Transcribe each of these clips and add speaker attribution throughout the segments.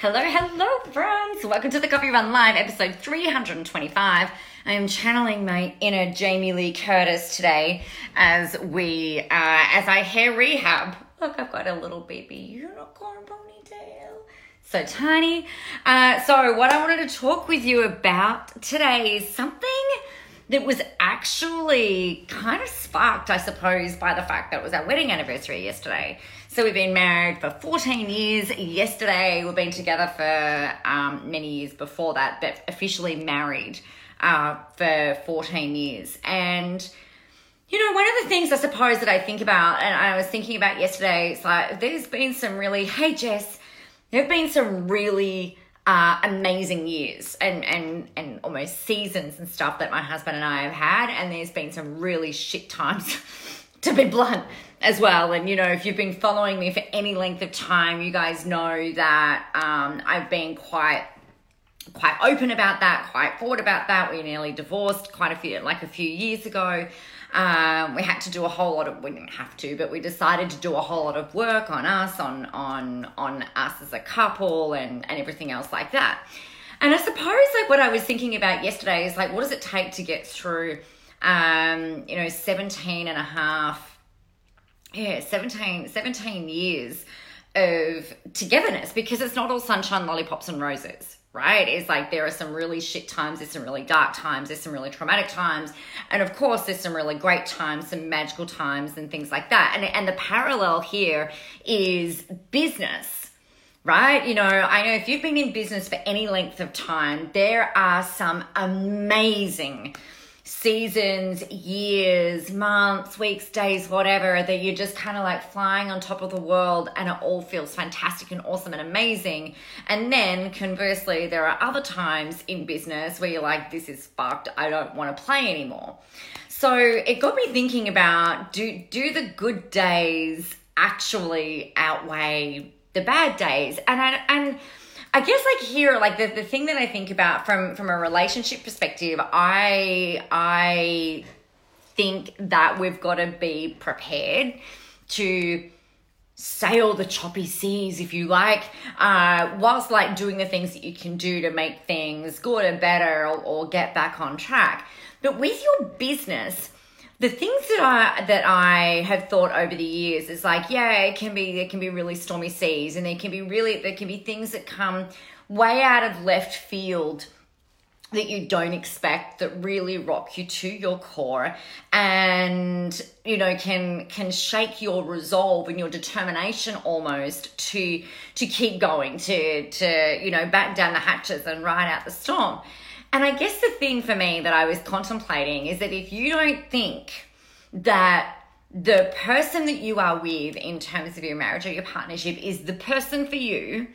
Speaker 1: Hello, hello, friends. Welcome to the Coffee Run Live, episode 325. I am channeling my inner Jamie Lee Curtis today as we, uh, as I hair rehab. Look, I've got a little baby unicorn ponytail. So tiny. Uh, so, what I wanted to talk with you about today is something that was actually kind of sparked, I suppose, by the fact that it was our wedding anniversary yesterday. So we've been married for 14 years. Yesterday, we've been together for um, many years before that, but officially married uh, for 14 years. And you know, one of the things I suppose that I think about, and I was thinking about yesterday, it's like there's been some really, hey Jess, there have been some really uh, amazing years and, and, and almost seasons and stuff that my husband and I have had. And there's been some really shit times, to be blunt, as well. And, you know, if you've been following me for any length of time, you guys know that um, I've been quite quite open about that, quite forward about that. We nearly divorced quite a few, like a few years ago. Um, we had to do a whole lot of we didn't have to, but we decided to do a whole lot of work on us, on on on us as a couple, and and everything else like that. And I suppose like what I was thinking about yesterday is like, what does it take to get through, um, you know, 17 and a half, yeah, 17, 17 years of togetherness because it's not all sunshine, lollipops, and roses right? It's like there are some really shit times, there's some really dark times, there's some really traumatic times, and of course there's some really great times, some magical times and things like that. And and the parallel here is business. Right? You know, I know if you've been in business for any length of time, there are some amazing seasons, years, months, weeks, days, whatever, that you're just kind of like flying on top of the world and it all feels fantastic and awesome and amazing. And then conversely, there are other times in business where you're like, this is fucked, I don't want to play anymore. So it got me thinking about do do the good days actually outweigh the bad days? And I and I guess like here, like the, the thing that I think about from from a relationship perspective, I I think that we've got to be prepared to sail the choppy seas if you like uh, whilst like doing the things that you can do to make things good and better or, or get back on track. But with your business the things that I that I have thought over the years is like, yeah, it can be there can be really stormy seas, and there can be really there can be things that come way out of left field that you don't expect that really rock you to your core and you know can can shake your resolve and your determination almost to to keep going to to you know back down the hatches and ride out the storm and I guess the thing for me that I was contemplating is that if you don't think that the person that you are with in terms of your marriage or your partnership is the person for you,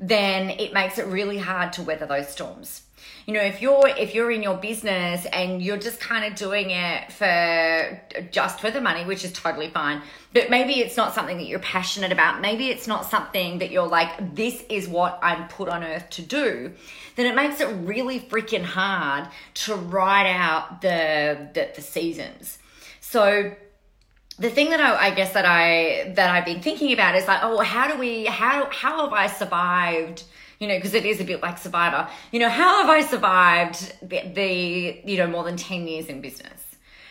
Speaker 1: then it makes it really hard to weather those storms. You know if you're if you're in your business and you're just kind of doing it for just for the money which is totally fine but maybe it's not something that you're passionate about maybe it's not something that you're like this is what i'm put on earth to do then it makes it really freaking hard to ride out the the, the seasons. So the thing that I, I, guess that I that I've been thinking about is like, oh, how do we how how have I survived you know, because it is a bit like Survivor. You know, how have I survived the, the, you know, more than 10 years in business?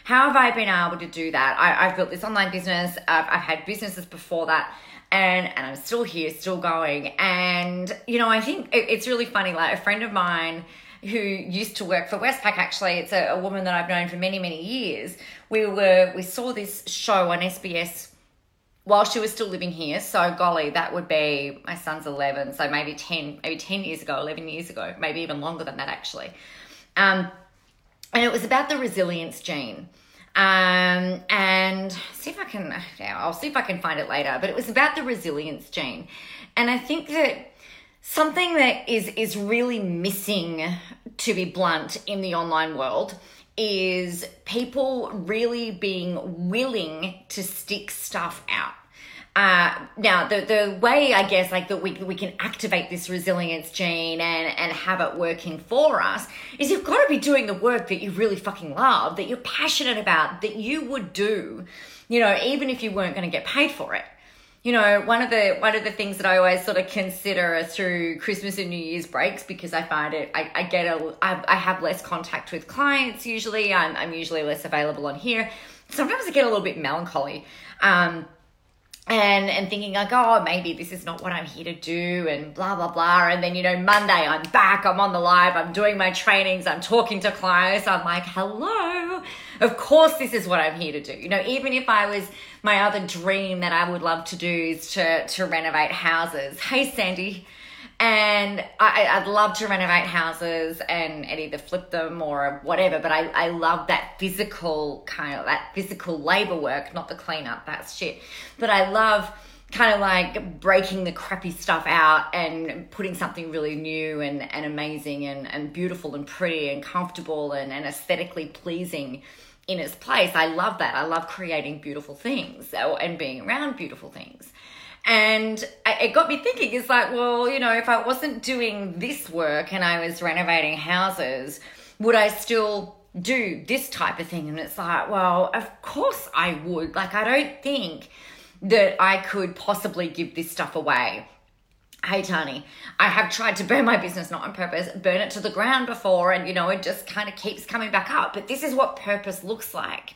Speaker 1: How have I been able to do that? I, have built this online business. I've, I've had businesses before that and and I'm still here, still going. And you know, I think it, it's really funny. Like a friend of mine who used to work for Westpac, actually, it's a, a, woman that I've known for many many years. We were we saw this show on SBS while she was still living here. So golly, that would be my son's 11, so maybe 10, maybe 10 years ago, 11 years ago, maybe even longer than that actually. Um, and it was about the resilience gene. Um, and see if I can, yeah, I'll see if I can find it later, but it was about the resilience gene. And I think that something that is, is really missing, to be blunt, in the online world is people really being willing to stick stuff out. Uh, now, the, the way I guess like that we, we can activate this resilience gene and, and have it working for us is you've got to be doing the work that you really fucking love, that you're passionate about, that you would do, you know, even if you weren't going to get paid for it. You know, one of the one of the things that I always sort of consider through Christmas and New Year's breaks because I find it I, I get a I, I have less contact with clients usually. I'm I'm usually less available on here. Sometimes I get a little bit melancholy. Um, and and thinking like oh maybe this is not what i'm here to do and blah blah blah. And then you know monday i'm back i'm on the live i'm doing my trainings i'm talking to clients. I'm like hello of course this is what i'm here to do. You know even if i was my other dream that i would love to do is to to renovate houses. Hey sandy and I, would love to renovate houses and, and either flip them or whatever. But I, I love that physical kind of that physical labor work, not the cleanup. That's shit. But I love kind of like breaking the crappy stuff out and putting something really new and, and amazing and, and beautiful and pretty and comfortable and, and aesthetically pleasing in its place. I love that. I love creating beautiful things uh, and being around beautiful things. And it got me thinking, it's like, well, you know, if I wasn't doing this work and I was renovating houses, would I still do this type of thing? And it's like, well, of course I would. Like, I don't think that I could possibly give this stuff away. Hey, Tani, I have tried to burn my business, not on purpose, burn it to the ground before, and you know, it just kind of keeps coming back up. But this is what purpose looks like.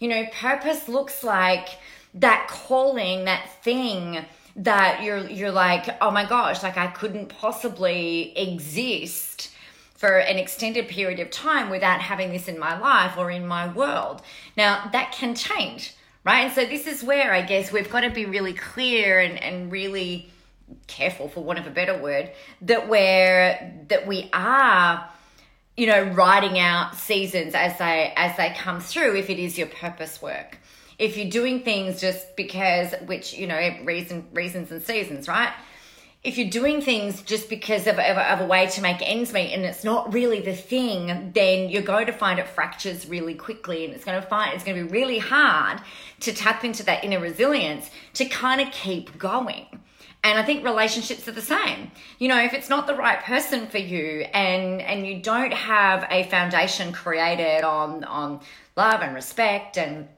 Speaker 1: You know, purpose looks like that calling, that thing that you're you're like, oh my gosh, like I couldn't possibly exist for an extended period of time without having this in my life or in my world. Now that can change, right? And so this is where I guess we've got to be really clear and, and really careful for want of a better word, that we're that we are you know writing out seasons as they as they come through if it is your purpose work if you're doing things just because, which, you know, reason, reasons and seasons, right? If you're doing things just because of, of, of a way to make ends meet and it's not really the thing, then you're going to find it fractures really quickly and it's going to find, it's going to be really hard to tap into that inner resilience to kind of keep going. And I think relationships are the same. You know, if it's not the right person for you and and you don't have a foundation created on on love and respect and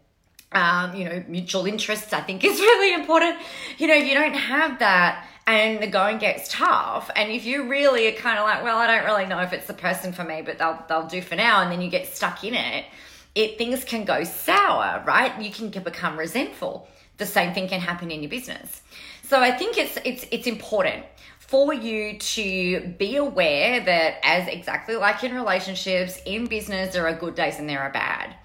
Speaker 1: um, you know, mutual interests, I think is really important. You know, if you don't have that and the going gets tough. And if you really are kind of like, well, I don't really know if it's the person for me, but they'll, they'll do for now. And then you get stuck in it, it, things can go sour, right? You can become resentful. The same thing can happen in your business. So I think it's, it's, it's important for you to be aware that as exactly like in relationships, in business, there are good days and there are bad.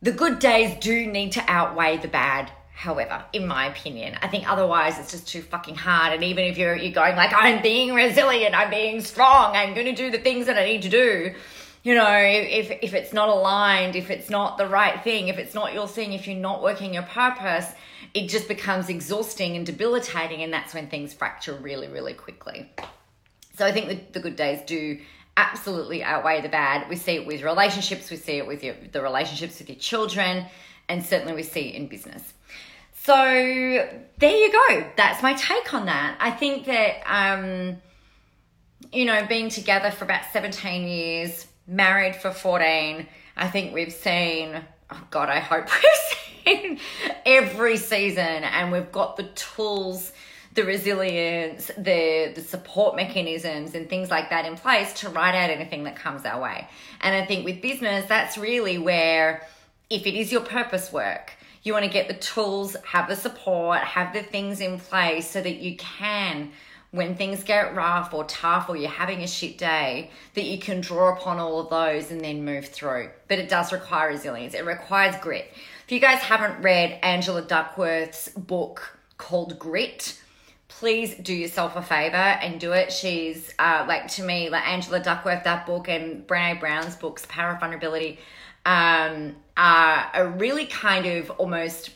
Speaker 1: The good days do need to outweigh the bad. However in my opinion i think otherwise it's just too fucking hard. And even if you're you're going like i'm being resilient i'm being strong i'm going to do the things that i need to do you know if if it's not aligned if it's not the right thing if it's not your thing if you're not working your purpose it just becomes exhausting and debilitating and that's when things fracture really really quickly so i think the, the good days do absolutely outweigh the bad. We see it with relationships, we see it with your, the relationships with your children, and certainly we see it in business. So there you go. That's my take on that. I think that, um, you know, being together for about 17 years, married for 14, I think we've seen, oh God, I hope we've seen every season and we've got the tools the resilience, the the support mechanisms and things like that in place to write out anything that comes our way. And I think with business, that's really where if it is your purpose work, you want to get the tools, have the support, have the things in place so that you can when things get rough or tough or you're having a shit day, that you can draw upon all of those and then move through. But it does require resilience, it requires grit. If you guys haven't read Angela Duckworth's book called Grit, please do yourself a favor and do it. She's uh, like to me, like Angela Duckworth, that book, and Brene Brown's books, Power of Vulnerability, um, are, are really kind of almost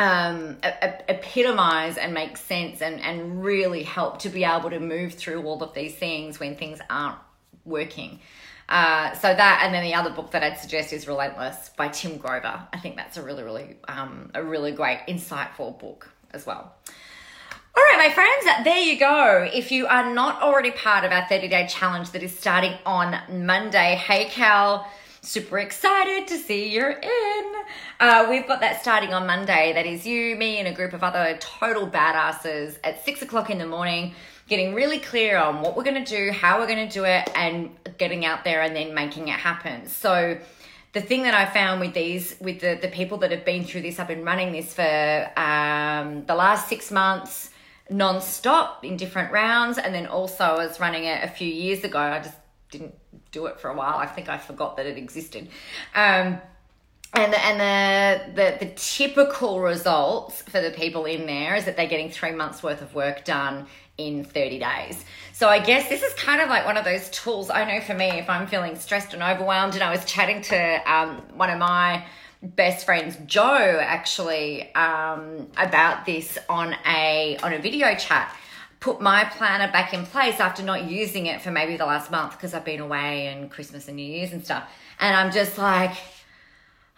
Speaker 1: um, epitomize and make sense and, and really help to be able to move through all of these things when things aren't working. Uh, so that, and then the other book that I'd suggest is Relentless by Tim Grover. I think that's a really, really, um, a really great, insightful book as well. All right, my friends, there you go. If you are not already part of our 30 day challenge that is starting on Monday, hey Cal, super excited to see you're in. Uh, we've got that starting on Monday. That is you, me, and a group of other total badasses at six o'clock in the morning, getting really clear on what we're going to do, how we're going to do it, and getting out there and then making it happen. So, the thing that I found with these, with the, the people that have been through this, I've been running this for um, the last six months non-stop in different rounds and then also I was running it a few years ago I just didn't do it for a while I think I forgot that it existed um, and the, and the, the the typical results for the people in there is that they're getting three months worth of work done in 30 days. So I guess this is kind of like one of those tools. I know for me, if I'm feeling stressed and overwhelmed, and I was chatting to um, one of my best friends Joe actually um, about this on a on a video chat. Put my planner back in place after not using it for maybe the last month because I've been away and Christmas and New Year's and stuff. And I'm just like,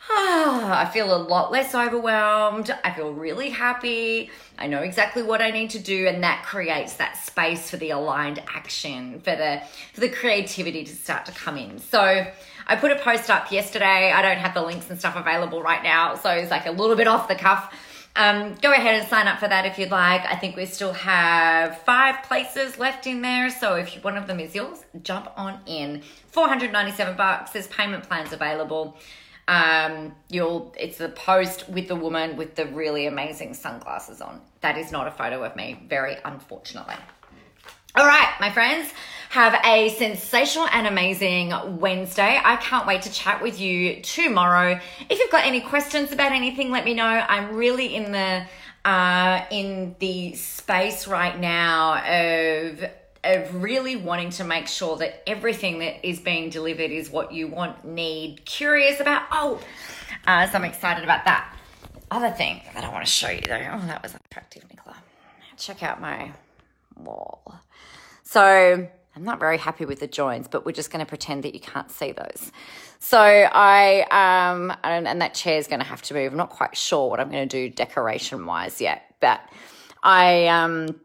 Speaker 1: I feel a lot less overwhelmed. I feel really happy. I know exactly what I need to do, and that creates that space for the aligned action, for the for the creativity to start to come in. So I put a post up yesterday. I don't have the links and stuff available right now, so it's like a little bit off the cuff. Um, go ahead and sign up for that if you'd like. I think we still have five places left in there, so if one of them is yours, jump on in. 497 bucks. There's payment plans available. Um, you'll it's the post with the woman with the really amazing sunglasses on. That is not a photo of me, very unfortunately. All right, my friends, have a sensational and amazing Wednesday. I can't wait to chat with you tomorrow. If you've got any questions about anything, let me know. I'm really in the uh, in the space right now of of really wanting to make sure that everything that is being delivered is what you want, need, curious about. Oh, uh, so I'm excited about that. Other thing that I want to show you though. Oh, that was attractive, Nicola. Check out my wall. So I'm not very happy with the joins, but we're just going to pretend that you can't see those. So I, um, and, and that chair is going to have to move. I'm not quite sure what I'm going to do decoration wise yet, but I, um,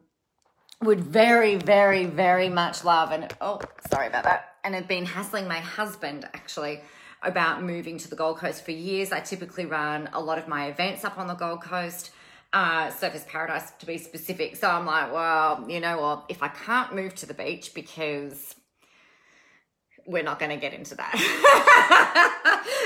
Speaker 1: would very, very, very much love and oh, sorry about that. And have been hassling my husband actually about moving to the Gold Coast for years. I typically run a lot of my events up on the Gold Coast uh, Surfers Paradise to be specific. So I'm like, well, you know what? If I can't move to the beach because we're not going to get into that.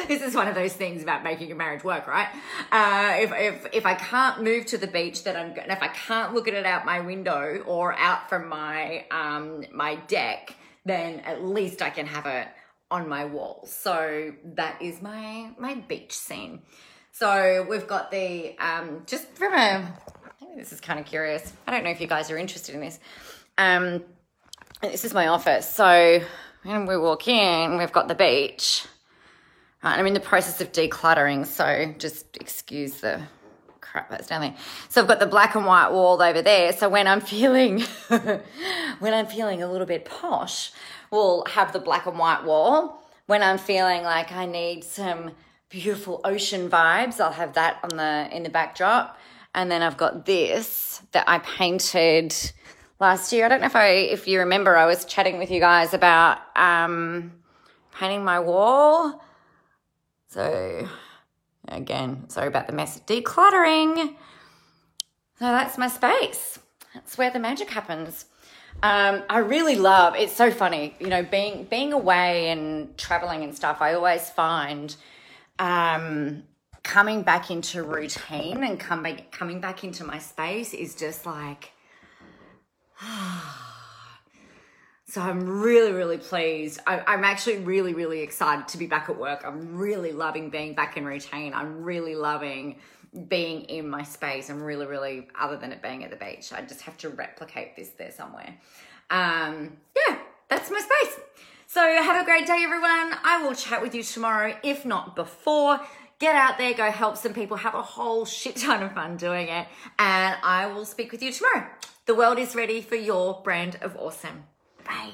Speaker 1: this is one of those things about making a marriage work, right? Uh, if, if, if I can't move to the beach, then I'm, if I can't look at it out my window or out from my, um, my deck, then at least I can have it on my wall. So that is my, my beach scene. So we've got the, um, just from a, this is kind of curious. I don't know if you guys are interested in this. Um, this is my office. So when we walk in, we've got the beach. Right, I'm in the process of decluttering, so just excuse the crap that's down there. So I've got the black and white wall over there. So when I'm feeling when I'm feeling a little bit posh, we'll have the black and white wall. When I'm feeling like I need some beautiful ocean vibes. I'll have that on the in the backdrop. And then I've got this that I painted last year. I don't know if I if you remember I was chatting with you guys about um painting my wall. So again, sorry about the mess. Of decluttering. So that's my space. That's where the magic happens. Um, I really love. It's so funny, you know, being being away and traveling and stuff. I always find um, coming back into routine and coming coming back into my space is just like so i'm really really pleased. I, i'm actually really really excited to be back at work. I'm really loving being back in routine. I'm really loving being in my space. I'm really really other than it being at the beach i just have to replicate this there somewhere. Um yeah that's my space so have a great day, everyone. I will chat with you tomorrow, if not before. Get out there, go help some people, have a whole shit ton of fun doing it, and I will speak with you tomorrow. The world is ready for your brand of awesome. Bye.